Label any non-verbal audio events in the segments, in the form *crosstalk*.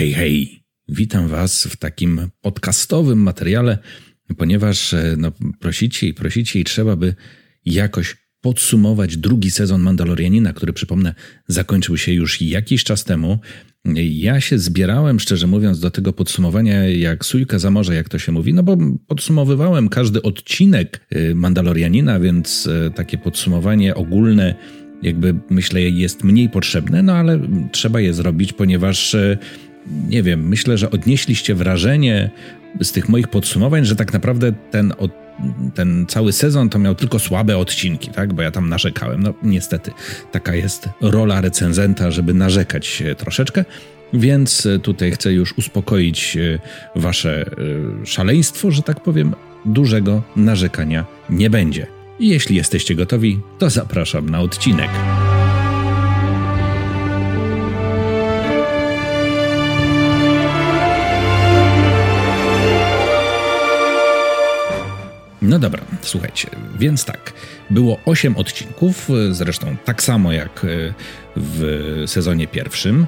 Hej, hej! Witam Was w takim podcastowym materiale, ponieważ e, no, prosicie i prosicie i trzeba by jakoś podsumować drugi sezon Mandalorianina, który przypomnę zakończył się już jakiś czas temu. Ja się zbierałem, szczerze mówiąc, do tego podsumowania jak sójka za morze, jak to się mówi, no bo podsumowywałem każdy odcinek e, Mandalorianina, więc e, takie podsumowanie ogólne jakby myślę jest mniej potrzebne, no ale trzeba je zrobić, ponieważ nie wiem, myślę, że odnieśliście wrażenie z tych moich podsumowań, że tak naprawdę ten, ten cały sezon to miał tylko słabe odcinki, tak? Bo ja tam narzekałem. No niestety, taka jest rola recenzenta, żeby narzekać troszeczkę. Więc tutaj chcę już uspokoić e, wasze e, szaleństwo, że tak powiem. Dużego narzekania nie będzie. Jeśli jesteście gotowi, to zapraszam na odcinek. No dobra, słuchajcie, więc tak. Było 8 odcinków, zresztą tak samo jak e, w sezonie pierwszym.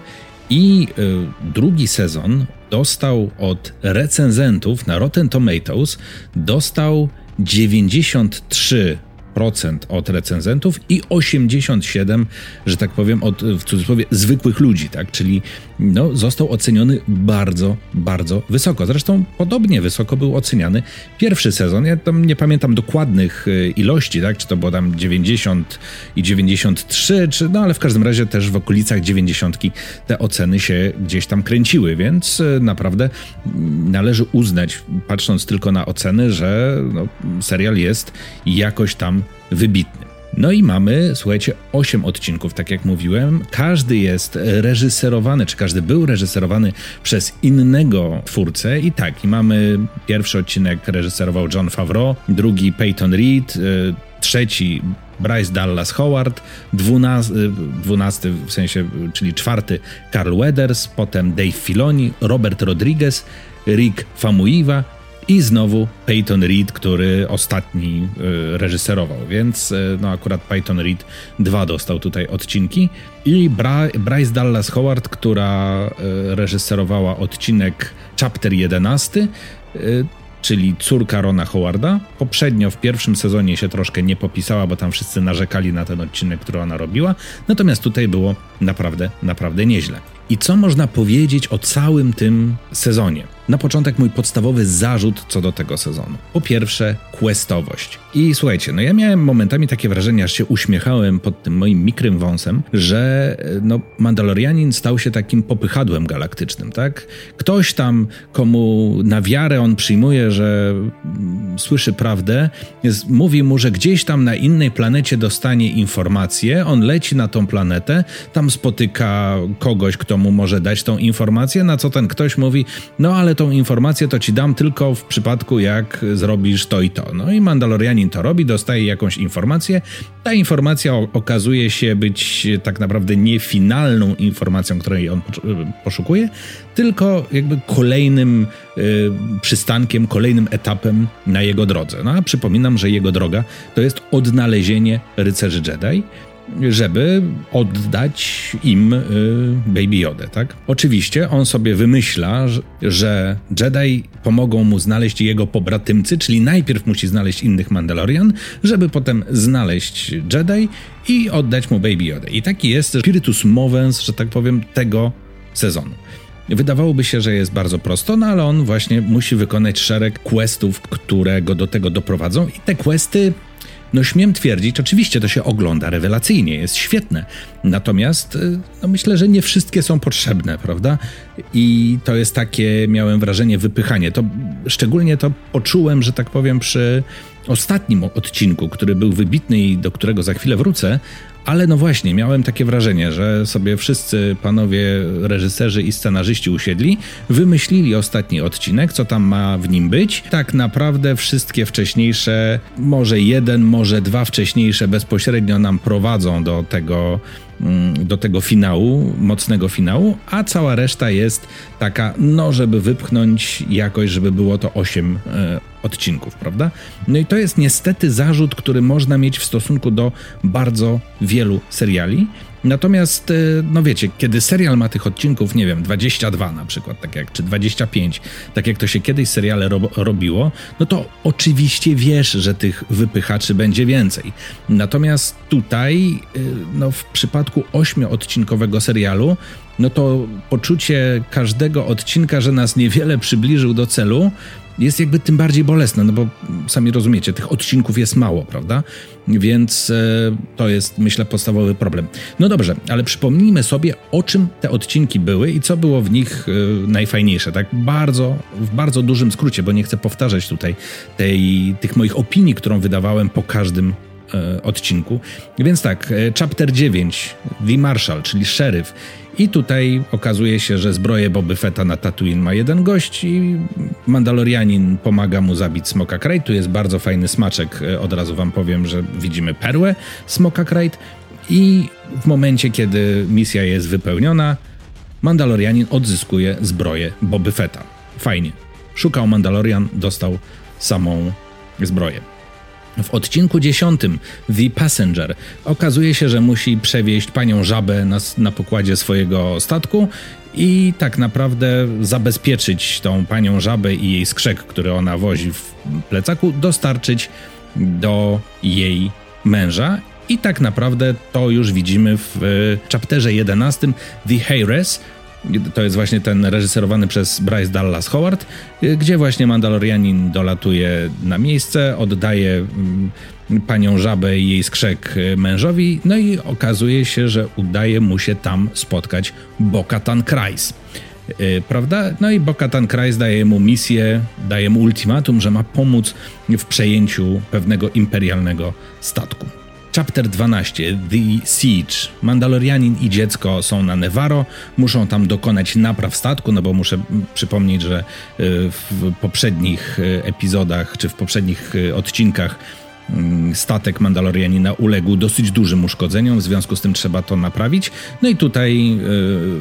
I e, drugi sezon dostał od recenzentów na Rotten Tomatoes dostał 93 od recenzentów i 87, że tak powiem, od w cudzysłowie zwykłych ludzi, tak? Czyli no, został oceniony bardzo, bardzo wysoko. Zresztą podobnie wysoko był oceniany pierwszy sezon. Ja tam nie pamiętam dokładnych e, ilości, tak? Czy to było tam 90 i 93, czy no ale w każdym razie też w okolicach 90 te oceny się gdzieś tam kręciły, więc e, naprawdę należy uznać, patrząc tylko na oceny, że no, serial jest jakoś tam wybitny. No i mamy, słuchajcie, 8 odcinków, tak jak mówiłem. Każdy jest reżyserowany, czy każdy był reżyserowany przez innego twórcę. I tak, i mamy pierwszy odcinek reżyserował John Favreau, drugi Peyton Reed, y, trzeci Bryce Dallas Howard, dwunasty, dwunasty w sensie, czyli czwarty Carl Weathers, potem Dave Filoni, Robert Rodriguez, Rick Famuyiwa i znowu Peyton Reed, który ostatni y, reżyserował, więc y, no akurat Peyton Reed dwa dostał tutaj odcinki. I Bra Bryce Dallas Howard, która y, reżyserowała odcinek Chapter 11, czyli córka Rona Howarda. Poprzednio w pierwszym sezonie się troszkę nie popisała, bo tam wszyscy narzekali na ten odcinek, który ona robiła. Natomiast tutaj było naprawdę, naprawdę nieźle. I co można powiedzieć o całym tym sezonie? Na początek mój podstawowy zarzut co do tego sezonu. Po pierwsze, questowość. I słuchajcie, no ja miałem momentami takie wrażenie, aż się uśmiechałem pod tym moim mikrym wąsem, że no Mandalorianin stał się takim popychadłem galaktycznym, tak? Ktoś tam, komu na wiarę on przyjmuje, że słyszy prawdę, mówi mu, że gdzieś tam na innej planecie dostanie informację, on leci na tą planetę, tam spotyka kogoś, kto mu może dać tą informację, na co ten ktoś mówi, no ale tą informację to ci dam tylko w przypadku, jak zrobisz to i to. No i Mandalorianin to robi, dostaje jakąś informację. Ta informacja okazuje się być tak naprawdę nie finalną informacją, której on poszukuje, tylko jakby kolejnym y, przystankiem, kolejnym etapem na jego drodze. No a przypominam, że jego droga to jest odnalezienie rycerzy Jedi żeby oddać im y, Baby Yodę, tak? Oczywiście on sobie wymyśla, że Jedi pomogą mu znaleźć jego pobratymcy, czyli najpierw musi znaleźć innych Mandalorian, żeby potem znaleźć Jedi i oddać mu Baby Yodę. I taki jest spiritus movens, że tak powiem, tego sezonu. Wydawałoby się, że jest bardzo prosto, no ale on właśnie musi wykonać szereg questów, które go do tego doprowadzą i te questy no śmiem twierdzić, oczywiście to się ogląda rewelacyjnie, jest świetne. Natomiast y, no myślę, że nie wszystkie są potrzebne, prawda? I to jest takie, miałem wrażenie, wypychanie. To szczególnie to poczułem, że tak powiem, przy ostatnim odcinku, który był wybitny i do którego za chwilę wrócę, ale no właśnie, miałem takie wrażenie, że sobie wszyscy panowie reżyserzy i scenarzyści usiedli, wymyślili ostatni odcinek, co tam ma w nim być. Tak naprawdę wszystkie wcześniejsze, może jeden, może dwa wcześniejsze bezpośrednio nam prowadzą do tego Mm, do tego finału, mocnego finału, a cała reszta jest taka, no, żeby wypchnąć jakoś, żeby było to 8 e, odcinków, prawda? No i to jest niestety zarzut, który można mieć w stosunku do bardzo wielu seriali. Natomiast, e, no wiecie, kiedy serial ma tych odcinków, nie wiem, 22 na przykład, tak jak, czy 25, tak jak to się kiedyś seriale ro robiło, no to oczywiście wiesz, że tych wypychaczy będzie więcej. Natomiast tutaj, e, no w przypadku ośmioodcinkowego serialu, no to poczucie każdego odcinka, że nas niewiele przybliżył do celu, jest jakby tym bardziej bolesne, no bo sami rozumiecie, tych odcinków jest mało, prawda? Więc e, to jest, myślę, podstawowy problem. No dobrze, ale przypomnijmy sobie, o czym te odcinki były i co było w nich e, najfajniejsze, tak bardzo, w bardzo dużym skrócie, bo nie chcę powtarzać tutaj tej, tych moich opinii, którą wydawałem po każdym odcinku. Więc tak, e, chapter 9, The Marshal, czyli szeryf i tutaj okazuje się, że zbroję Boby Fetta na Tatooine ma jeden gość i Mandalorianin pomaga mu zabić Smoka Krajt. Tu jest bardzo fajny smaczek, e, od razu wam powiem, że widzimy perłę Smoka Krajt i w momencie, kiedy misja jest wypełniona, Mandalorianin odzyskuje zbroję Boby Fetta. Fajnie. Szukał Mandalorian, dostał samą zbroję. W odcinku dziesiątym The Passenger okazuje się, że musi przewieźć panią żabę na, na pokładzie swojego statku i tak naprawdę zabezpieczyć tą panią żabę i jej skrzek, który ona wozi w plecaku, dostarczyć do jej męża. I tak naprawdę to już widzimy w chapterze 11 The Heiress, to jest właśnie ten reżyserowany przez Bryce Dallas Howard, gdzie właśnie Mandalorianin dolatuje na miejsce, oddaje mm, panią żabę i jej skrzek mężowi, no i okazuje się, że udaje mu się tam spotkać Bokatan Kryze. Prawda? No i Bokatan Kryze daje mu misję, daje mu ultimatum, że ma pomóc w przejęciu pewnego imperialnego statku. Chapter 12 The Siege. Mandalorianin i dziecko są na Nevarro, muszą tam dokonać napraw statku, no bo muszę przypomnieć, że e, w poprzednich e, epizodach czy w poprzednich e, odcinkach mm, statek Mandalorianina uległ dosyć dużym uszkodzeniom, w związku z tym trzeba to naprawić. No i tutaj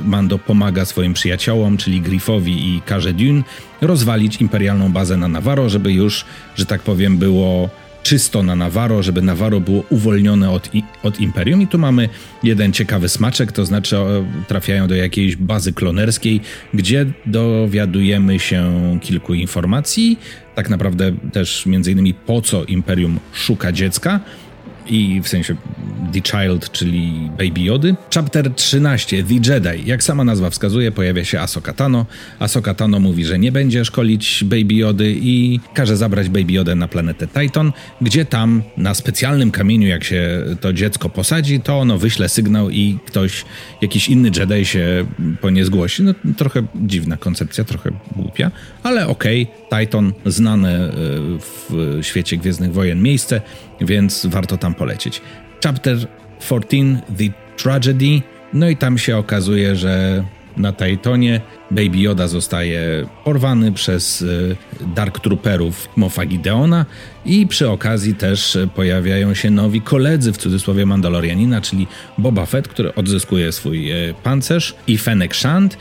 Mando pomaga swoim przyjaciołom, czyli Griffowi i Karze Dune, rozwalić imperialną bazę na Navarro, żeby już, że tak powiem, było czysto na Navarro, żeby Navarro było uwolnione od, od Imperium. I tu mamy jeden ciekawy smaczek, to znaczy trafiają do jakiejś bazy klonerskiej, gdzie dowiadujemy się kilku informacji, tak naprawdę też między innymi po co Imperium szuka dziecka i w sensie The Child, czyli Baby Jody. Chapter 13, The Jedi. Jak sama nazwa wskazuje, pojawia się Ahsoka Tano. Ahsoka Tano mówi, że nie będzie szkolić Baby Jody i każe zabrać Baby Jodę na planetę Titan, gdzie tam na specjalnym kamieniu, jak się to dziecko posadzi, to ono wyśle sygnał i ktoś, jakiś inny Jedi się po nie zgłosi. No trochę dziwna koncepcja, trochę głupia, ale okej, okay, Titan znane w świecie Gwiezdnych Wojen miejsce, więc warto tam polecieć. Chapter 14 The Tragedy. No i tam się okazuje, że na Taytonie Baby Yoda zostaje porwany przez y, Dark Trooperów Mofa Gideona i przy okazji też pojawiają się nowi koledzy w cudzysłowie Mandalorianina, czyli Boba Fett, który odzyskuje swój y, pancerz i Fennec Shand.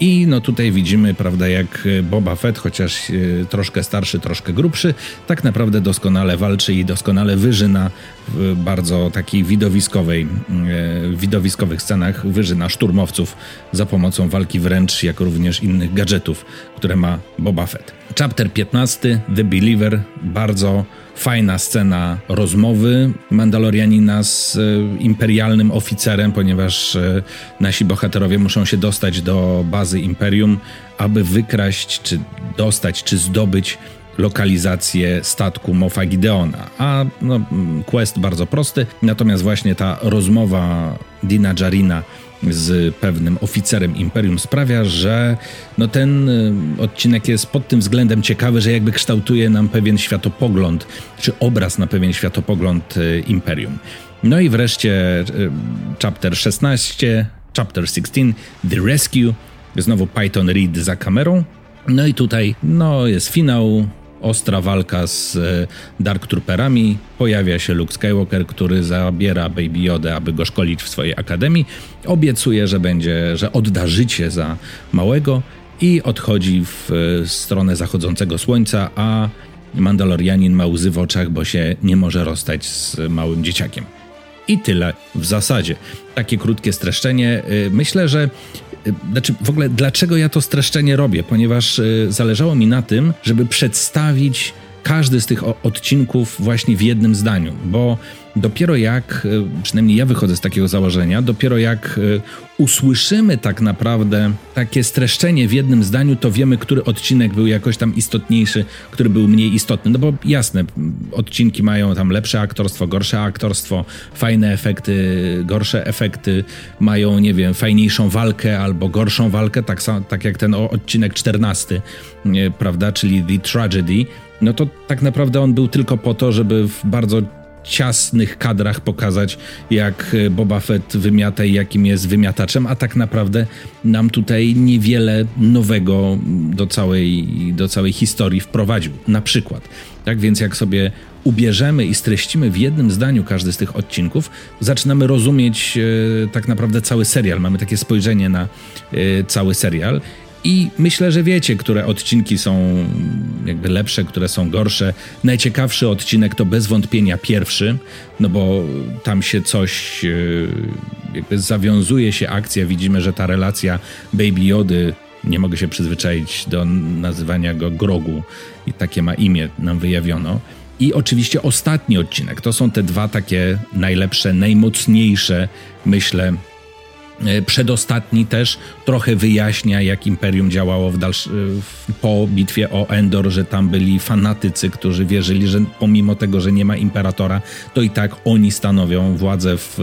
I no tutaj widzimy, prawda, jak Boba Fett, chociaż y, troszkę starszy, troszkę grubszy, tak naprawdę doskonale walczy i doskonale wyżyna w bardzo takiej widowiskowej, widowiskowych scenach wyżyna szturmowców za pomocą walki wręcz, jak również również innych gadżetów, które ma Boba Fett. Chapter 15, The Believer, bardzo fajna scena rozmowy Mandalorianina z e, imperialnym oficerem, ponieważ e, nasi bohaterowie muszą się dostać do bazy Imperium, aby wykraść, czy dostać, czy zdobyć lokalizację statku Mofa Gideona. A no, quest bardzo prosty, natomiast właśnie ta rozmowa Dina Jarina z pewnym oficerem Imperium sprawia, że no ten y, odcinek jest pod tym względem ciekawy, że jakby kształtuje nam pewien światopogląd, czy obraz na pewien światopogląd y, Imperium. No i wreszcie y, chapter 16, chapter 16, The Rescue, znowu Python Reed za kamerą. No i tutaj no, jest finał, ostra walka z e, Dark Trooperami. Pojawia się Luke Skywalker, który zabiera Baby Yoda, aby go szkolić w swojej akademii. Obiecuje, że będzie, że odda życie za małego i odchodzi w e, stronę zachodzącego słońca, a Mandalorianin ma łzy w oczach, bo się nie może rozstać z małym dzieciakiem. I tyle w zasadzie. Takie krótkie streszczenie. Y, myślę, że y, znaczy w ogóle dlaczego ja to streszczenie robię? Ponieważ y, zależało mi na tym, żeby przedstawić każdy z tych odcinków właśnie w jednym zdaniu, bo dopiero jak, e, przynajmniej ja wychodzę z takiego założenia, dopiero jak e, usłyszymy tak naprawdę takie streszczenie w jednym zdaniu, to wiemy, który odcinek był jakoś tam istotniejszy, który był mniej istotny. No bo jasne, odcinki mają tam lepsze aktorstwo, gorsze aktorstwo, fajne efekty, gorsze efekty, mają, nie wiem, fajniejszą walkę albo gorszą walkę, tak, tak jak ten odcinek 14, prawda, czyli The Tragedy no to tak naprawdę on był tylko po to, żeby w bardzo ciasnych kadrach pokazać, jak e, Boba Fett wymiata i jakim jest wymiataczem, a tak naprawdę nam tutaj niewiele nowego do całej, do całej historii wprowadził. Na przykład. Tak więc jak sobie ubierzemy i streścimy w jednym zdaniu każdy z tych odcinków, zaczynamy rozumieć e, tak naprawdę cały serial. Mamy takie spojrzenie na e, cały serial i myślę, że wiecie, które odcinki są jakby lepsze, które są gorsze. Najciekawszy odcinek to bez wątpienia pierwszy, no bo tam się coś, e, jakby zawiązuje się akcja. Widzimy, że ta relacja Baby Jody, nie mogę się przyzwyczaić do nazywania go Grogu i takie ma imię, nam wyjawiono. I oczywiście ostatni odcinek. To są te dwa takie najlepsze, najmocniejsze, myślę, przedostatni też trochę wyjaśnia, jak Imperium działało w dalszy, po bitwie o Endor, że tam byli fanatycy, którzy wierzyli, że pomimo tego, że nie ma imperatora, to i tak oni stanowią władzę w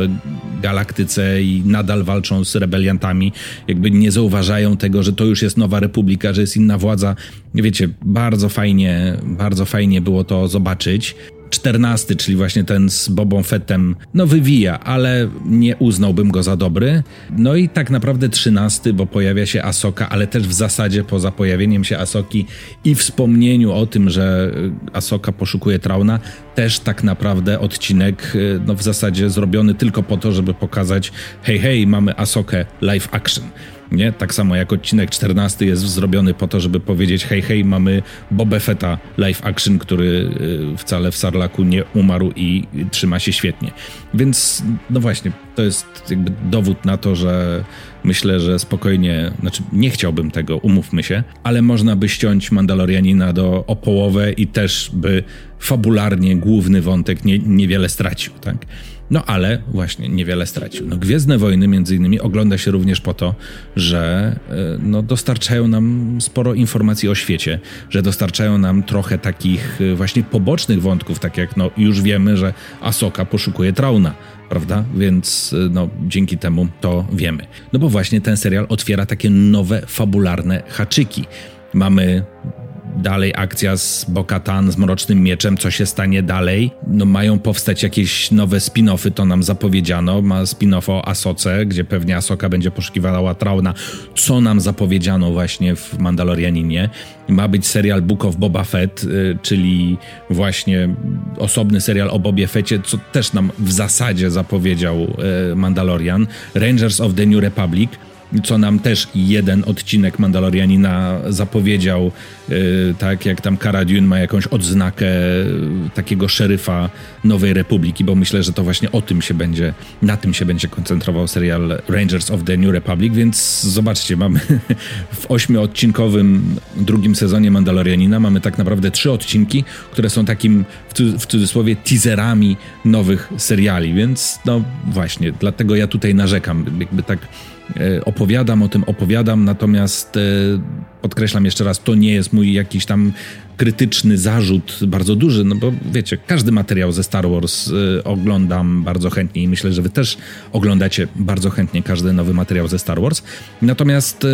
galaktyce i nadal walczą z rebeliantami. Jakby nie zauważają tego, że to już jest nowa republika, że jest inna władza. Wiecie, bardzo fajnie, bardzo fajnie było to zobaczyć. 14, czyli właśnie ten z Bobą Fettem, no wywija, ale nie uznałbym go za dobry. No i tak naprawdę 13, bo pojawia się Asoka, ale też w zasadzie poza pojawieniem się Asoki i wspomnieniu o tym, że Asoka poszukuje Trauna, też tak naprawdę odcinek no w zasadzie zrobiony tylko po to, żeby pokazać hej, hej, mamy Asokę live action nie? Tak samo jak odcinek 14 jest zrobiony po to, żeby powiedzieć hej, hej, mamy Boba Fetta live action, który y, wcale w Sarlaku nie umarł i trzyma się świetnie. Więc no właśnie, to jest jakby dowód na to, że myślę, że spokojnie, znaczy nie chciałbym tego, umówmy się, ale można by ściąć Mandalorianina do o połowę i też by fabularnie główny wątek nie, niewiele stracił, tak? No ale właśnie niewiele stracił. No, Gwiezdne Wojny między innymi ogląda się również po to, że e, no, dostarczają nam sporo informacji o świecie, że dostarczają nam trochę takich e, właśnie pobocznych wątków, tak jak no, już wiemy, że Asoka poszukuje Trauna, prawda? Więc e, no, dzięki temu to wiemy. No bo właśnie ten serial otwiera takie nowe, fabularne haczyki. Mamy dalej akcja z Bokatan, z Mrocznym Mieczem, co się stanie dalej. No mają powstać jakieś nowe spin-offy, to nam zapowiedziano. Ma spin-off o Asoce, gdzie pewnie Asoka będzie poszukiwała Trauna, co nam zapowiedziano właśnie w Mandalorianinie. Ma być serial Book of Boba Fett, y, czyli właśnie osobny serial o Bobie Fecie, co też nam w zasadzie zapowiedział y, Mandalorian. Rangers of the New Republic co nam też jeden odcinek Mandalorianina zapowiedział, yy, tak jak tam Cara Dune ma jakąś odznakę yy, takiego szeryfa Nowej Republiki, bo myślę, że to właśnie o tym się będzie, na tym się będzie koncentrował serial Rangers of the New Republic, więc zobaczcie, mamy *laughs* w ośmiodcinkowym drugim sezonie Mandalorianina mamy tak naprawdę trzy odcinki, które są takim w cudzysłowie teaserami nowych seriali, więc no właśnie, dlatego ja tutaj narzekam, jakby tak opowiadam o tym, opowiadam, natomiast e, podkreślam jeszcze raz, to nie jest mój jakiś tam krytyczny zarzut bardzo duży, no bo wiecie, każdy materiał ze Star Wars y, oglądam bardzo chętnie i myślę, że wy też oglądacie bardzo chętnie każdy nowy materiał ze Star Wars. Natomiast,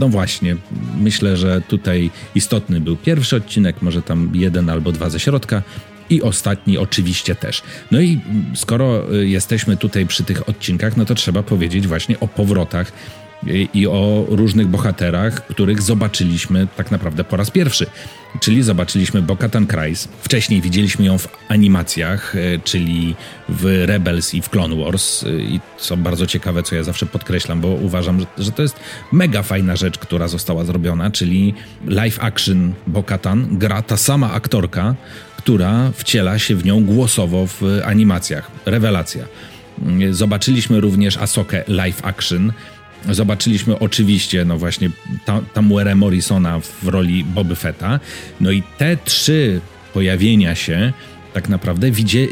no właśnie, myślę, że tutaj istotny był pierwszy odcinek, może tam jeden albo dwa ze środka, i ostatni oczywiście też. No i skoro y, jesteśmy tutaj przy tych odcinkach, no to trzeba powiedzieć właśnie o powrotach i o różnych bohaterach, których zobaczyliśmy tak naprawdę po raz pierwszy. Czyli zobaczyliśmy Bokatan Kryze. Wcześniej widzieliśmy ją w animacjach, e, czyli w Rebels i w Clone Wars. I co bardzo ciekawe, co ja zawsze podkreślam, bo uważam, że, że to jest mega fajna rzecz, która została zrobiona, czyli live action Bokatan gra ta sama aktorka, która wciela się w nią głosowo w animacjach. Rewelacja. Zobaczyliśmy również Asokę live action. Zobaczyliśmy oczywiście, no właśnie, Tamuere Morrisona w roli Boby Fetta. No i te trzy pojawienia się tak naprawdę widzie,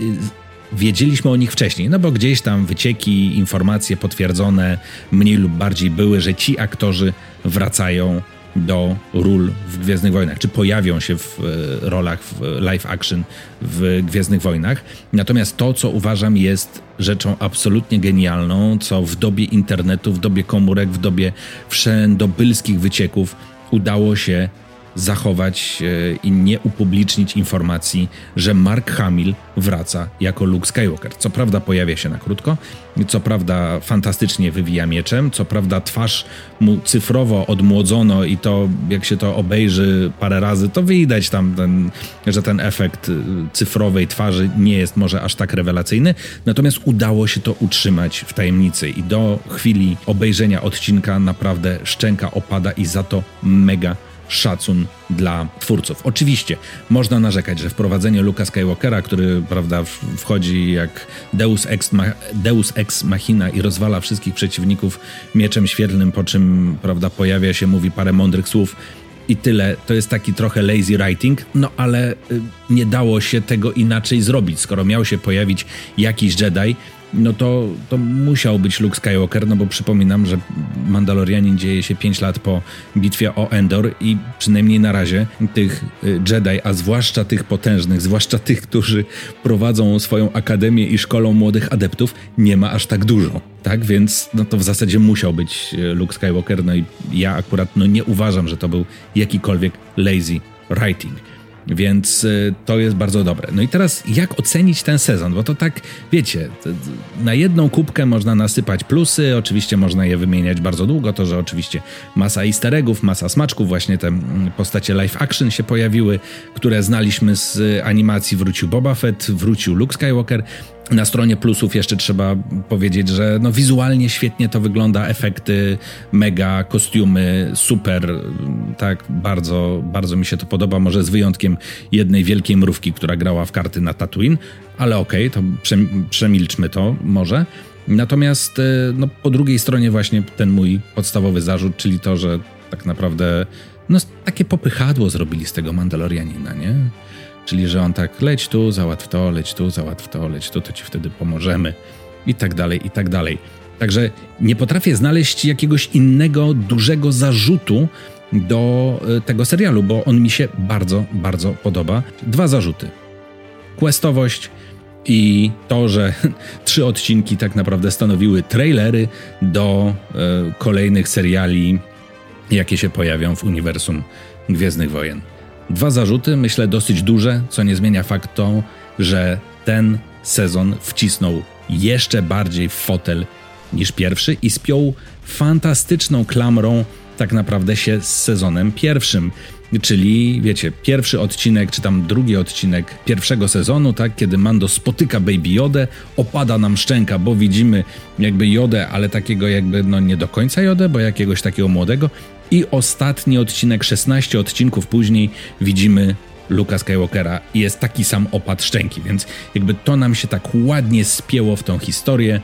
wiedzieliśmy o nich wcześniej, no bo gdzieś tam wycieki, informacje potwierdzone mniej lub bardziej były, że ci aktorzy wracają do ról w Gwiezdnych Wojnach, czy pojawią się w e, rolach w live action w Gwiezdnych Wojnach. Natomiast to, co uważam jest rzeczą absolutnie genialną, co w dobie internetu, w dobie komórek, w dobie wszędobylskich wycieków udało się zachować e, i nie upublicznić informacji, że Mark Hamill wraca jako Luke Skywalker. Co prawda pojawia się na krótko, co prawda fantastycznie wywija mieczem, co prawda twarz mu cyfrowo odmłodzono i to jak się to obejrzy parę razy, to widać tam, ten, że ten efekt y, cyfrowej twarzy nie jest może aż tak rewelacyjny, natomiast udało się to utrzymać w tajemnicy i do chwili obejrzenia odcinka naprawdę szczęka opada i za to mega szacun dla twórców. Oczywiście można narzekać, że wprowadzenie Luka Skywalkera, który prawda, wchodzi jak Deus ex, Deus ex machina i rozwala wszystkich przeciwników mieczem świetlnym, po czym prawda, pojawia się, mówi parę mądrych słów i tyle. To jest taki trochę lazy writing, no ale y, nie dało się tego inaczej zrobić. Skoro miał się pojawić jakiś Jedi, no to, to musiał być Luke Skywalker, no bo przypominam, że Mandalorianin dzieje się 5 lat po bitwie o Endor i przynajmniej na razie tych y, Jedi, a zwłaszcza tych potężnych, zwłaszcza tych, którzy prowadzą swoją akademię i szkolą młodych adeptów, nie ma aż tak dużo. Tak, więc no to w zasadzie musiał być y, Luke Skywalker, no i ja akurat no nie uważam, że to był jakikolwiek lazy writing. Więc y, to jest bardzo dobre. No i teraz jak ocenić ten sezon? Bo to tak, wiecie, na jedną kubkę można nasypać plusy, oczywiście można je wymieniać bardzo długo, to, że oczywiście masa easter eggów, masa smaczków, właśnie te postacie live action się pojawiły, które znaliśmy z animacji, wrócił Boba Fett, wrócił Luke Skywalker, na stronie plusów jeszcze trzeba powiedzieć, że no wizualnie świetnie to wygląda, efekty mega, kostiumy super, tak, bardzo, bardzo mi się to podoba, może z wyjątkiem jednej wielkiej mrówki, która grała w karty na Tatooine, ale okej, okay, to przemilczmy to może. Natomiast e, no, po drugiej stronie właśnie ten mój podstawowy zarzut, czyli to, że tak naprawdę no, takie popychadło zrobili z tego Mandalorianina, nie? Czyli, że on tak leć tu, załatw to, leć tu, załatw to, leć tu, to ci wtedy pomożemy i tak dalej, i tak dalej. Także nie potrafię znaleźć jakiegoś innego dużego zarzutu do e, tego serialu, bo on mi się bardzo, bardzo podoba. Dwa zarzuty. Questowość i to, że *laughs* trzy odcinki tak naprawdę stanowiły trailery do y, kolejnych seriali, jakie się pojawią w uniwersum Gwiezdnych Wojen. Dwa zarzuty, myślę dosyć duże, co nie zmienia faktu, że ten sezon wcisnął jeszcze bardziej w fotel niż pierwszy i spiął fantastyczną klamrą tak naprawdę się z sezonem pierwszym. Czyli, wiecie, pierwszy odcinek, czy tam drugi odcinek pierwszego sezonu, tak, kiedy Mando spotyka Baby Jodę, opada nam szczęka, bo widzimy jakby Jodę, ale takiego jakby, no nie do końca Jodę, bo jakiegoś takiego młodego, i ostatni odcinek, 16 odcinków później, widzimy Luka Skywalkera i jest taki sam opad szczęki, więc jakby to nam się tak ładnie spięło w tą historię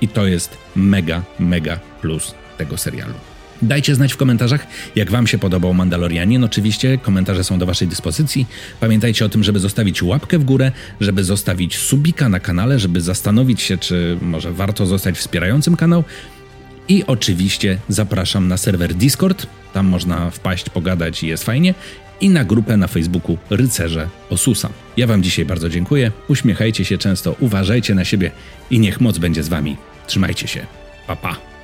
i to jest mega, mega plus tego serialu. Dajcie znać w komentarzach, jak Wam się podobał Mandalorianin. Oczywiście komentarze są do Waszej dyspozycji. Pamiętajcie o tym, żeby zostawić łapkę w górę, żeby zostawić subika na kanale, żeby zastanowić się, czy może warto zostać wspierającym kanał. I oczywiście zapraszam na serwer Discord, tam można wpaść, pogadać i jest fajnie. I na grupę na Facebooku Rycerze Osusa. Ja Wam dzisiaj bardzo dziękuję. Uśmiechajcie się często, uważajcie na siebie i niech moc będzie z Wami. Trzymajcie się. Pa pa.